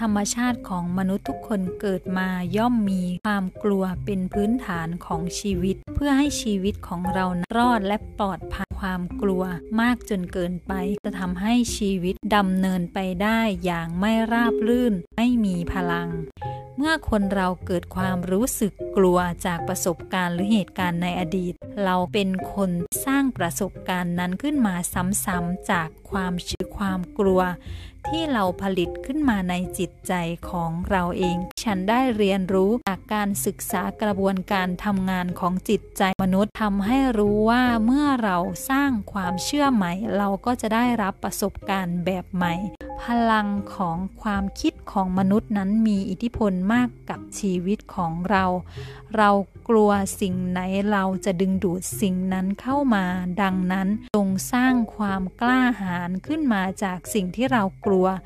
ธรรมชาติของมนุษย์ทุกคนเกิดมาย่อมมีความกลัวเป็นพื้นฐานของชีวิต เพื่อให้ชีวิตของเรารอดและปลอดภัยความกลัวมากจนเกินไป จะทำให้ชีวิตดำเนินไปได้อย่างไม่ราบรื่น ไม่มีพลัง เมื่อคนเราเกิดความรู้สึกกลัวจากประสบการณ์หรือเหตุการณ์ในอดีต เราเป็นคนสร้างประสบการณ์นั้นขึ้นมาซ้ำๆจากความชื่อความกลัว ที่เราผลิตขึ้นมาในจิตใจของเราเอง ฉันได้เรียนรู้จากการศึกษากระบวนการทำงานของจิตใจมนุษย์ทำให้รู้ว่าเมื่อเราสร้างความเชื่อใหม่ เราก็จะได้รับประสบการณ์แบบใหม่ พลังของความคิดของมนุษย์นั้นมีอิทธิพลมากกับชีวิตของเรา เรากลัวสิ่งไหนเราจะดึงดูดสิ่งนั้นเข้ามา ดังนั้นจงสร้างความกล้าหาญขึ้นมาจากสิ่งที่เรากลัว rua.